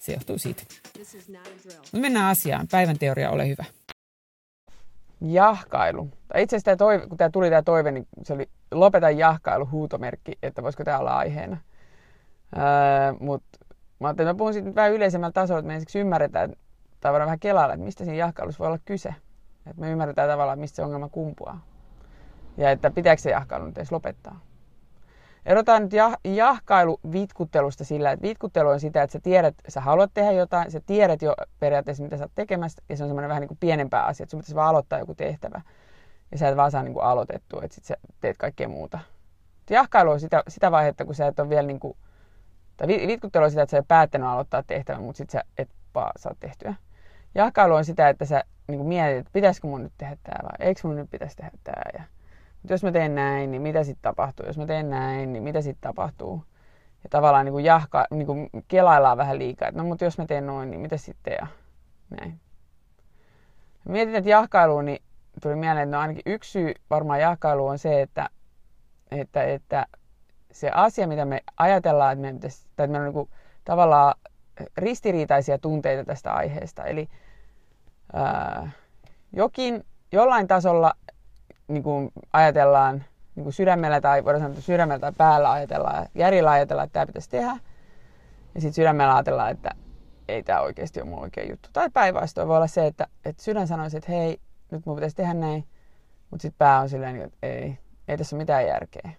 se johtuu siitä. Mutta mennään asiaan. Päivän teoria, ole hyvä jahkailu. Tai itse asiassa toive, kun tämä tuli tämä toive, niin se oli lopeta jahkailu huutomerkki, että voisiko tämä olla aiheena. Öö, Mutta mä ajattelin, että mä puhun siitä vähän yleisemmällä tasolla, että me ensiksi ymmärretään, tai voidaan vähän kelailla, että mistä siinä jahkailussa voi olla kyse. Että me ymmärretään tavallaan, mistä se ongelma kumpuaa. Ja että pitääkö se jahkailu nyt edes lopettaa. Erotaan nyt jah- jahkailu vitkuttelusta sillä, että vitkuttelu on sitä, että sä tiedät, sä haluat tehdä jotain, sä tiedät jo periaatteessa, mitä sä oot tekemässä, ja se on semmoinen vähän niin kuin pienempää asia, että sun pitäisi vaan aloittaa joku tehtävä. Ja sä et vaan saa niin kuin aloitettua, että sit sä teet kaikkea muuta. Jahkailu on sitä, sitä vaihetta, kun sä et ole vielä niin kuin, tai vitkuttelu on sitä, että sä et päättänyt aloittaa tehtävän, mutta sit sä et vaan saa tehtyä. Jahkailu on sitä, että sä niin kuin mietit, että pitäisikö mun nyt tehdä tämä vai eikö mun nyt pitäisi tehdä tämä. Ja jos mä teen näin, niin mitä sitten tapahtuu? Jos mä teen näin, niin mitä sitten tapahtuu? Ja tavallaan niin kuin jahka, niin kuin kelaillaan vähän liikaa, että no mutta jos mä teen noin, niin mitä sitten ja näin. Mietin, että jahkailuun, niin tuli mieleen, että no ainakin yksi syy varmaan jahkailuun on se, että, että, että se asia, mitä me ajatellaan, että, me pitäisi, tai että meillä on niin kuin, tavallaan ristiriitaisia tunteita tästä aiheesta. Eli ää, jokin, jollain tasolla niin kuin ajatellaan niin kuin sydämellä tai voidaan sanoa, että sydämellä tai päällä ajatellaan, järjellä ajatellaan, että tämä pitäisi tehdä. Ja sitten sydämellä ajatellaan, että ei tämä oikeasti ole mun oikea juttu. Tai päinvastoin voi olla se, että, että sydän sanoisi, että hei, nyt mun pitäisi tehdä näin. Mutta sitten pää on silleen, että ei, ei tässä ole mitään järkeä.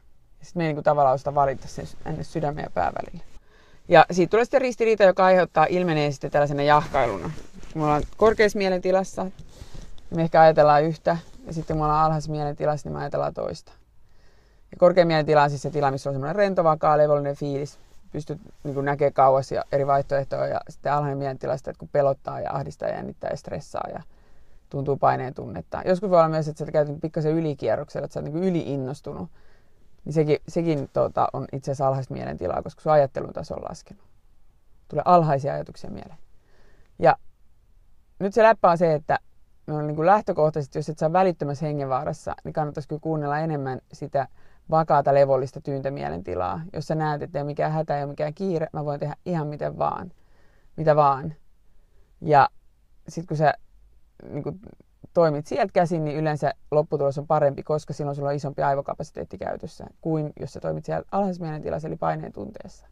Sitten me niin kuin tavallaan sitä valita sen ennen sydämen ja pää välillä. Ja siitä tulee sitten ristiriita, joka aiheuttaa ilmenee sitten tällaisena jahkailuna. Me ollaan korkeassa mielentilassa, me ehkä ajatellaan yhtä, ja sitten kun me ollaan alhaisessa mielentilassa, niin me ajatellaan toista. Ja korkean mielentila on siis se tila, missä on semmoinen rento, vakaa, levollinen fiilis. Pystyt niin näkemään kauas ja eri vaihtoehtoja. Ja sitten alhainen mielentila sitä, että kun pelottaa ja ahdistaa ja jännittää ja stressaa ja tuntuu paineen tunnetta. Joskus voi olla myös, että sä käyt pikkasen ylikierroksella, että sä oot niin yliinnostunut. Niin sekin, sekin tota, on itse asiassa alhaista mielentilaa, koska sun ajattelun taso on laskenut. Tulee alhaisia ajatuksia mieleen. Ja nyt se läppä on se, että no niin kuin lähtökohtaisesti, jos et saa välittömässä hengenvaarassa, niin kannattaisi kyllä kuunnella enemmän sitä vakaata, levollista, tyyntä mielentilaa. Jos sä näet, että ei ole mikään hätä, ei ole mikään kiire, mä voin tehdä ihan miten vaan. Mitä vaan. Ja sitten kun sä niin kun toimit sieltä käsin, niin yleensä lopputulos on parempi, koska silloin sulla on isompi aivokapasiteetti käytössä kuin jos sä toimit siellä alhaisessa mielentilassa, eli paineen tunteessa.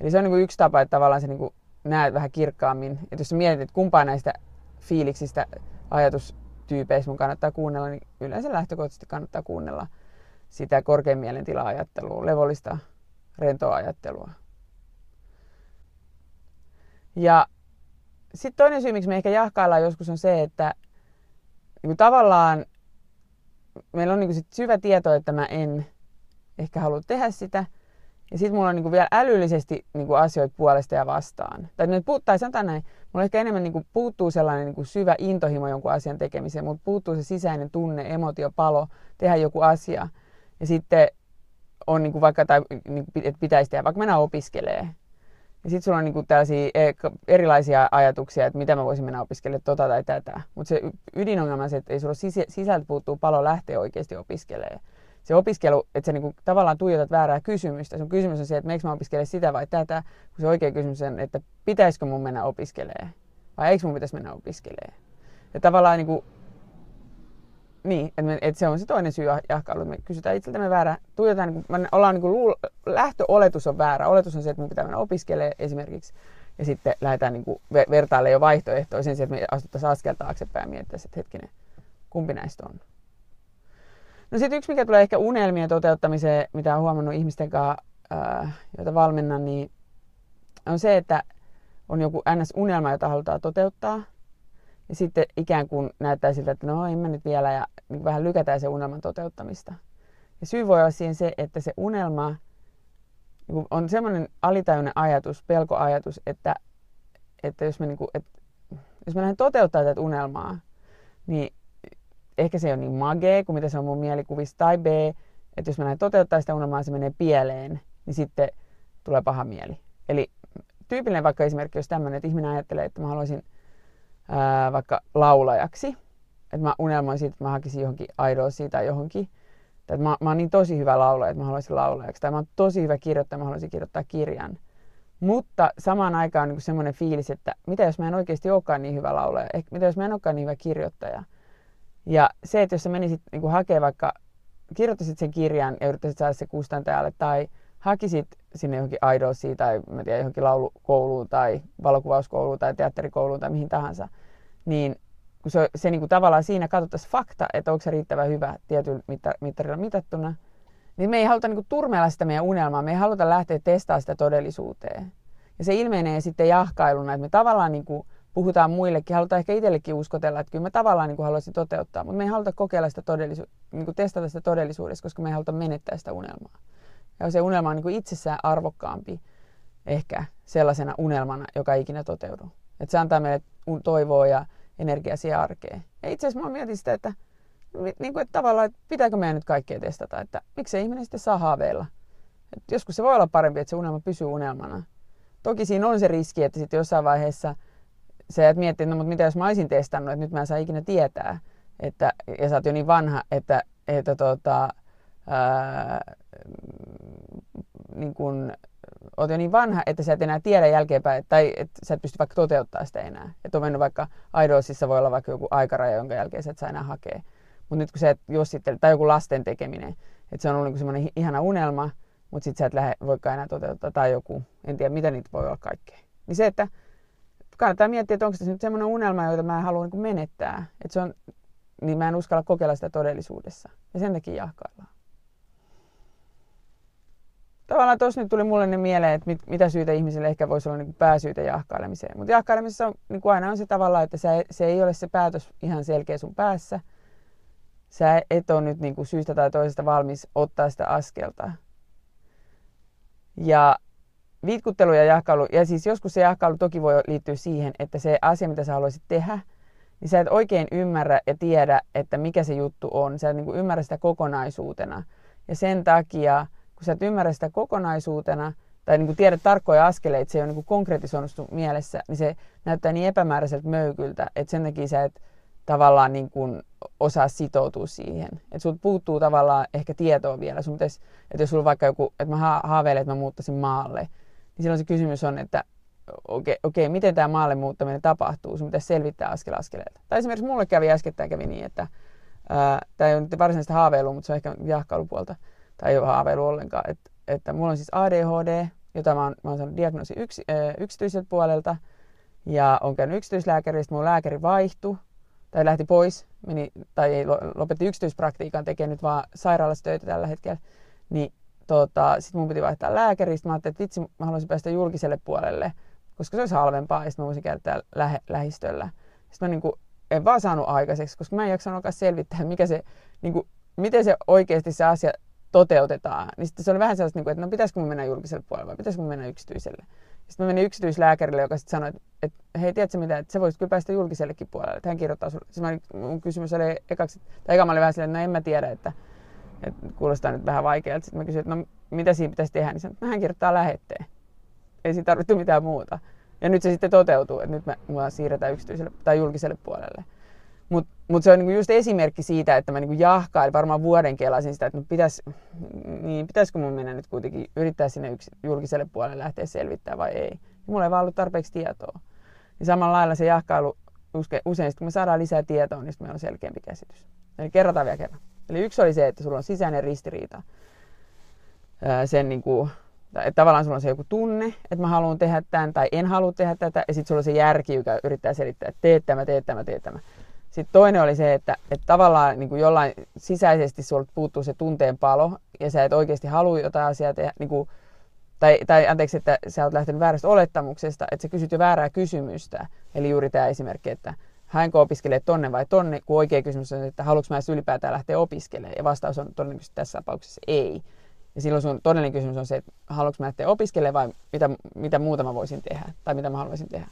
Eli se on niin yksi tapa, että tavallaan sä niin näet vähän kirkkaammin. Että jos sä mietit, että kumpaa näistä fiiliksistä ajatustyypeissä mun kannattaa kuunnella, niin yleensä lähtökohtaisesti kannattaa kuunnella sitä korkean mielentila-ajattelua, levollista rentoa ajattelua. Ja sitten toinen syy, miksi me ehkä jahkaillaan joskus on se, että niin tavallaan meillä on niin sit syvä tieto, että mä en ehkä halua tehdä sitä – ja sitten mulla on niinku vielä älyllisesti niinku asioita puolesta ja vastaan. Tai, nyt puut, tai sanotaan näin, mulla ehkä enemmän niinku puuttuu sellainen niinku syvä intohimo jonkun asian tekemiseen, mutta puuttuu se sisäinen tunne, emotio, palo, tehdä joku asia. Ja sitten on niinku vaikka, tai niinku, että pitäisi tehdä, vaikka mennä opiskelee. Ja sitten sulla on niinku tällaisia e, erilaisia ajatuksia, että mitä mä voisin mennä opiskelemaan, tota tai tätä. Mutta se ydinongelma on se, että ei sulla sisältä puuttuu palo lähteä oikeasti opiskelemaan se opiskelu, että sä niinku tavallaan tuijotat väärää kysymystä. Sun kysymys on se, että meikö mä opiskele sitä vai tätä, kun se oikea kysymys on, että pitäisikö mun mennä opiskelee vai eikö mun pitäisi mennä opiskelee. Ja tavallaan niinku, niin, että, että se on se toinen syy jahkailu. Me kysytään itseltämme väärä, tuijotaan, niin kuin, me ollaan niin kuin luul, lähtöoletus on väärä. Oletus on se, että mun pitää mennä opiskelemaan esimerkiksi. Ja sitten lähdetään niin kuin vertailemaan jo vaihtoehtoja sen sijaan, että me astuttaisiin askel taaksepäin ja miettiä, että hetkinen, kumpi näistä on. No sitten yksi, mikä tulee ehkä unelmien toteuttamiseen, mitä olen huomannut ihmisten kanssa, joita valmennan, niin on se, että on joku NS-unelma, jota halutaan toteuttaa. Ja sitten ikään kuin näyttää siltä, että no en mä nyt vielä, ja niin vähän lykätään se unelman toteuttamista. Ja syy voi olla siihen se, että se unelma niin on semmoinen alitajuinen ajatus, pelkoajatus, että, että jos, me niin kuin, että jos mä lähden toteuttaa tätä unelmaa, niin ehkä se ei ole niin magee kuin mitä se on mun mielikuvissa. Tai B, että jos mä lähden toteuttaa sitä unelmaa, se menee pieleen, niin sitten tulee paha mieli. Eli tyypillinen vaikka esimerkki olisi tämmöinen, että ihminen ajattelee, että mä haluaisin ää, vaikka laulajaksi. Että mä unelmoin siitä, että mä hakisin johonkin idolsiin tai johonkin. Tai että mä, mä oon niin tosi hyvä laulaja, että mä haluaisin laulajaksi. Tai mä oon tosi hyvä kirjoittaja, mä haluaisin kirjoittaa kirjan. Mutta samaan aikaan on niin semmoinen fiilis, että mitä jos mä en oikeasti olekaan niin hyvä laulaja? Eh, mitä jos mä en olekaan niin hyvä kirjoittaja? Ja se, että jos sä menisit niin hakemaan vaikka, kirjoittaisit sen kirjan ja yrittäisit saada se kustantajalle tai hakisit sinne johonkin idolsiin tai mä tiedän, johonkin laulukouluun tai valokuvauskouluun tai teatterikouluun tai mihin tahansa, niin kun se, se niin kuin tavallaan siinä katsottaisiin fakta, että onko se riittävän hyvä tietyllä mittarilla mitattuna, niin me ei haluta niin kuin turmeella sitä meidän unelmaa, me ei haluta lähteä testaamaan sitä todellisuuteen. Ja se ilmenee sitten jahkailuna, että me tavallaan niin kuin puhutaan muillekin, halutaan ehkä itsellekin uskotella, että kyllä mä tavallaan niin kuin haluaisin toteuttaa, mutta me ei haluta kokeilla sitä todellisu- niin kuin testata sitä todellisuudessa, koska me ei haluta menettää sitä unelmaa. Ja se unelma on niin kuin itsessään arvokkaampi ehkä sellaisena unelmana, joka ei ikinä toteudu. Että se antaa meille toivoa ja energiaa siihen arkeen. Ja itse asiassa mä mietin sitä, että, niin kuin, että tavallaan, että pitääkö meidän nyt kaikkea testata, että miksei ihminen sitten saa haaveilla. Et joskus se voi olla parempi, että se unelma pysyy unelmana. Toki siinä on se riski, että sitten jossain vaiheessa et miettiä, että no, mutta mitä jos mä olisin testannut, että nyt mä en saa ikinä tietää. Että, ja sä oot jo niin vanha, että, että tota, ää, niin kun, oot jo niin vanha, että sä et enää tiedä jälkeenpäin, tai että sä et pysty vaikka toteuttaa sitä enää. Että on mennyt vaikka Idolsissa voi olla vaikka joku aikaraja, jonka jälkeen sä et saa enää hakea. Mutta nyt kun sä et jossittele, tai joku lasten tekeminen, että se on ollut niin semmoinen ihana unelma, mutta sitten sä et lähde, voikaan enää toteuttaa, tai joku, en tiedä mitä niitä voi olla kaikkea. Niin se, että kannattaa miettiä, että onko se nyt semmoinen unelma, jota mä en halua niin menettää. Että se on, niin mä en uskalla kokeilla sitä todellisuudessa. Ja sen takia jahkaillaan tavallaan tuossa nyt tuli mulle ne mieleen, että mit, mitä syitä ihmisille ehkä voisi olla niin pääsyytä jahkailemiseen. Mutta jahkailemisessa on, niin aina on se tavalla, että sä, se ei ole se päätös ihan selkeä sun päässä. Sä et ole nyt niin kuin syystä tai toisesta valmis ottaa sitä askelta. Ja vitkuttelu ja jahkailu, ja siis joskus se jahkailu toki voi liittyä siihen, että se asia, mitä sä haluaisit tehdä, niin sä et oikein ymmärrä ja tiedä, että mikä se juttu on. Sä et niin kuin ymmärrä sitä kokonaisuutena. Ja sen takia kun sä et ymmärrä sitä kokonaisuutena, tai niin kuin tiedät tarkkoja askeleita, se ei ole niin konkretisoinut sun mielessä, niin se näyttää niin epämääräiseltä möykyltä, että sen takia sä et tavallaan niin kuin osaa sitoutua siihen. Että sulta puuttuu tavallaan ehkä tietoa vielä. Sun pitäisi, että jos sulla vaikka joku, että mä haaveilen, että mä muuttaisin maalle, niin silloin se kysymys on, että okei, okay, miten tämä maalle muuttaminen tapahtuu, sun pitäisi selvittää askel askeleelta. Tai esimerkiksi mulle kävi äskettäin kävi niin, että tämä ei ole nyt varsinaista haaveilua, mutta se on ehkä jahkailupuolta tai ei ole haaveilu ollenkaan. Et, että mulla on siis ADHD, jota mä oon, mä oon saanut diagnoosi yks, yksityiseltä puolelta. Ja on käynyt yksityislääkäristä, mun lääkäri vaihtui tai lähti pois, meni, tai lopetti yksityispraktiikan, tekee nyt vaan sairaalassa töitä tällä hetkellä. Niin tota, sitten mun piti vaihtaa lääkäristä. Mä ajattelin, että vitsi, mä haluaisin päästä julkiselle puolelle, koska se olisi halvempaa ja sitten mä voisin käydä täällä lähe, lähistöllä. Sitten mä niin kuin, en vaan saanut aikaiseksi, koska mä en jaksanut alkaa selvittää, mikä se, niin kuin, miten se oikeasti se asia toteutetaan. Niin sitten se oli vähän sellaista, niin että no pitäisikö mun mennä julkiselle puolelle vai pitäisikö mun mennä yksityiselle. Sitten mä menin yksityislääkärille, joka sitten sanoi, että, että hei, tiedätkö mitä, että sä voisit kyllä päästä julkisellekin puolelle. Että hän kirjoittaa sulle. Siis mä, mun kysymys oli ekaksi, tai eka mä olin vähän silleen, että no en mä tiedä, että, että kuulostaa nyt vähän vaikealta. Sitten mä kysyin, että no mitä siinä pitäisi tehdä, niin sanoin, että hän kirjoittaa lähetteen. Ei siinä tarvittu mitään muuta. Ja nyt se sitten toteutuu, että nyt mä, siirretään yksityiselle tai julkiselle puolelle. Mutta mut se on niinku just esimerkki siitä, että mä niinku jahkailin varmaan vuoden kelasin sitä, että no pitäis, niin pitäisikö mun mennä nyt kuitenkin yrittää sinne yksi, julkiselle puolelle lähteä selvittämään vai ei. Ja mulla ei vaan ollut tarpeeksi tietoa. Niin samalla lailla se jahkailu, usein kun me saadaan lisää tietoa, niin meillä on selkeämpi käsitys. Eli kerrataan vielä kerran. Eli yksi oli se, että sulla on sisäinen ristiriita. Sen niin kuin, että tavallaan sulla on se joku tunne, että mä haluan tehdä tämän tai en halua tehdä tätä, ja sitten sulla on se järki, joka yrittää selittää, että teet tämä, teet tämä, teet tämä. Sitten toinen oli se, että, että tavallaan niin kuin jollain sisäisesti sulla puuttuu se tunteen palo, ja sä et oikeasti halua jotain asiaa tehdä, niin kuin, tai, tai anteeksi, että sä oot lähtenyt väärästä olettamuksesta, että sä kysyt jo väärää kysymystä. Eli juuri tämä esimerkki, että hänko opiskelee tonne vai tonne, kun oikea kysymys on, että haluatko mä edes ylipäätään lähteä opiskelemaan, ja vastaus on todennäköisesti tässä tapauksessa ei. Ja silloin sun todellinen kysymys on se, että haluanko mä lähteä opiskelemaan vai mitä, mitä muuta mä voisin tehdä tai mitä mä haluaisin tehdä.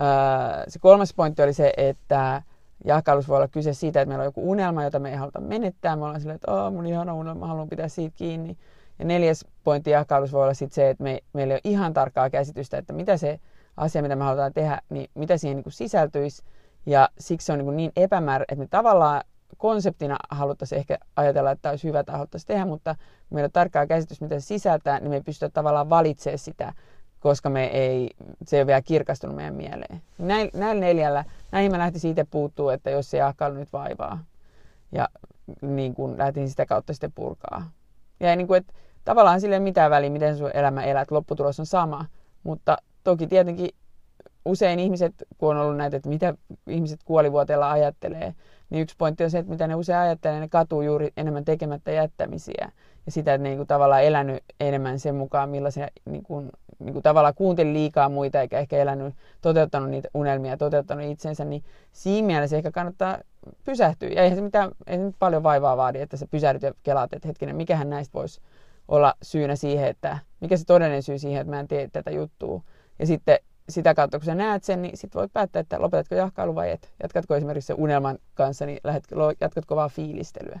Öö, se kolmas pointti oli se, että jakalus voi olla kyse siitä, että meillä on joku unelma, jota me ei haluta menettää. Me ollaan silleen, että oh, mun ihana unelma, haluan pitää siitä kiinni. Ja neljäs pointti jakalus voi olla sitten se, että me, meillä ei ole ihan tarkkaa käsitystä, että mitä se asia, mitä me halutaan tehdä, niin mitä siihen niin sisältyisi. Ja siksi se on niin, niin epämäärä, että me tavallaan konseptina haluttaisiin ehkä ajatella, että olisi hyvä tai haluttaisiin tehdä, mutta kun meillä on tarkkaa käsitys, mitä se sisältää, niin me ei pystytä tavallaan valitsemaan sitä, koska me ei, se ei ole vielä kirkastunut meidän mieleen. Näin, näillä neljällä, näihin mä lähtisin itse puuttuu, että jos se jakkailu nyt vaivaa. Ja niin kuin lähtin sitä kautta sitten purkaa. Ja niin kuin, että tavallaan sille ei mitään väliä, miten sun elämä elät, lopputulos on sama. Mutta toki tietenkin usein ihmiset, kun on ollut näitä, että mitä ihmiset kuolivuoteella ajattelee, niin yksi pointti on se, että mitä ne usein ajattelee, ne katuu juuri enemmän tekemättä jättämisiä. Ja sitä, että ne niin tavallaan elänyt enemmän sen mukaan, millaisia niin kuin, niin kuin, tavallaan kuunteli liikaa muita, eikä ehkä elänyt, toteuttanut niitä unelmia, toteuttanut itsensä, niin siinä mielessä ehkä kannattaa pysähtyä. Ja eihän se mitään, ei se paljon vaivaa vaadi, että sä pysähdyt ja kelaat, että hetkinen, mikähän näistä voisi olla syynä siihen, että mikä se todellinen syy siihen, että mä en tee tätä juttua. Ja sitten sitä kautta, kun sä näet sen, niin sit voit päättää, että lopetatko jahkailu vai et. Jatkatko esimerkiksi se unelman kanssa, niin lähdetkö, jatkatko vaan fiilistelyä.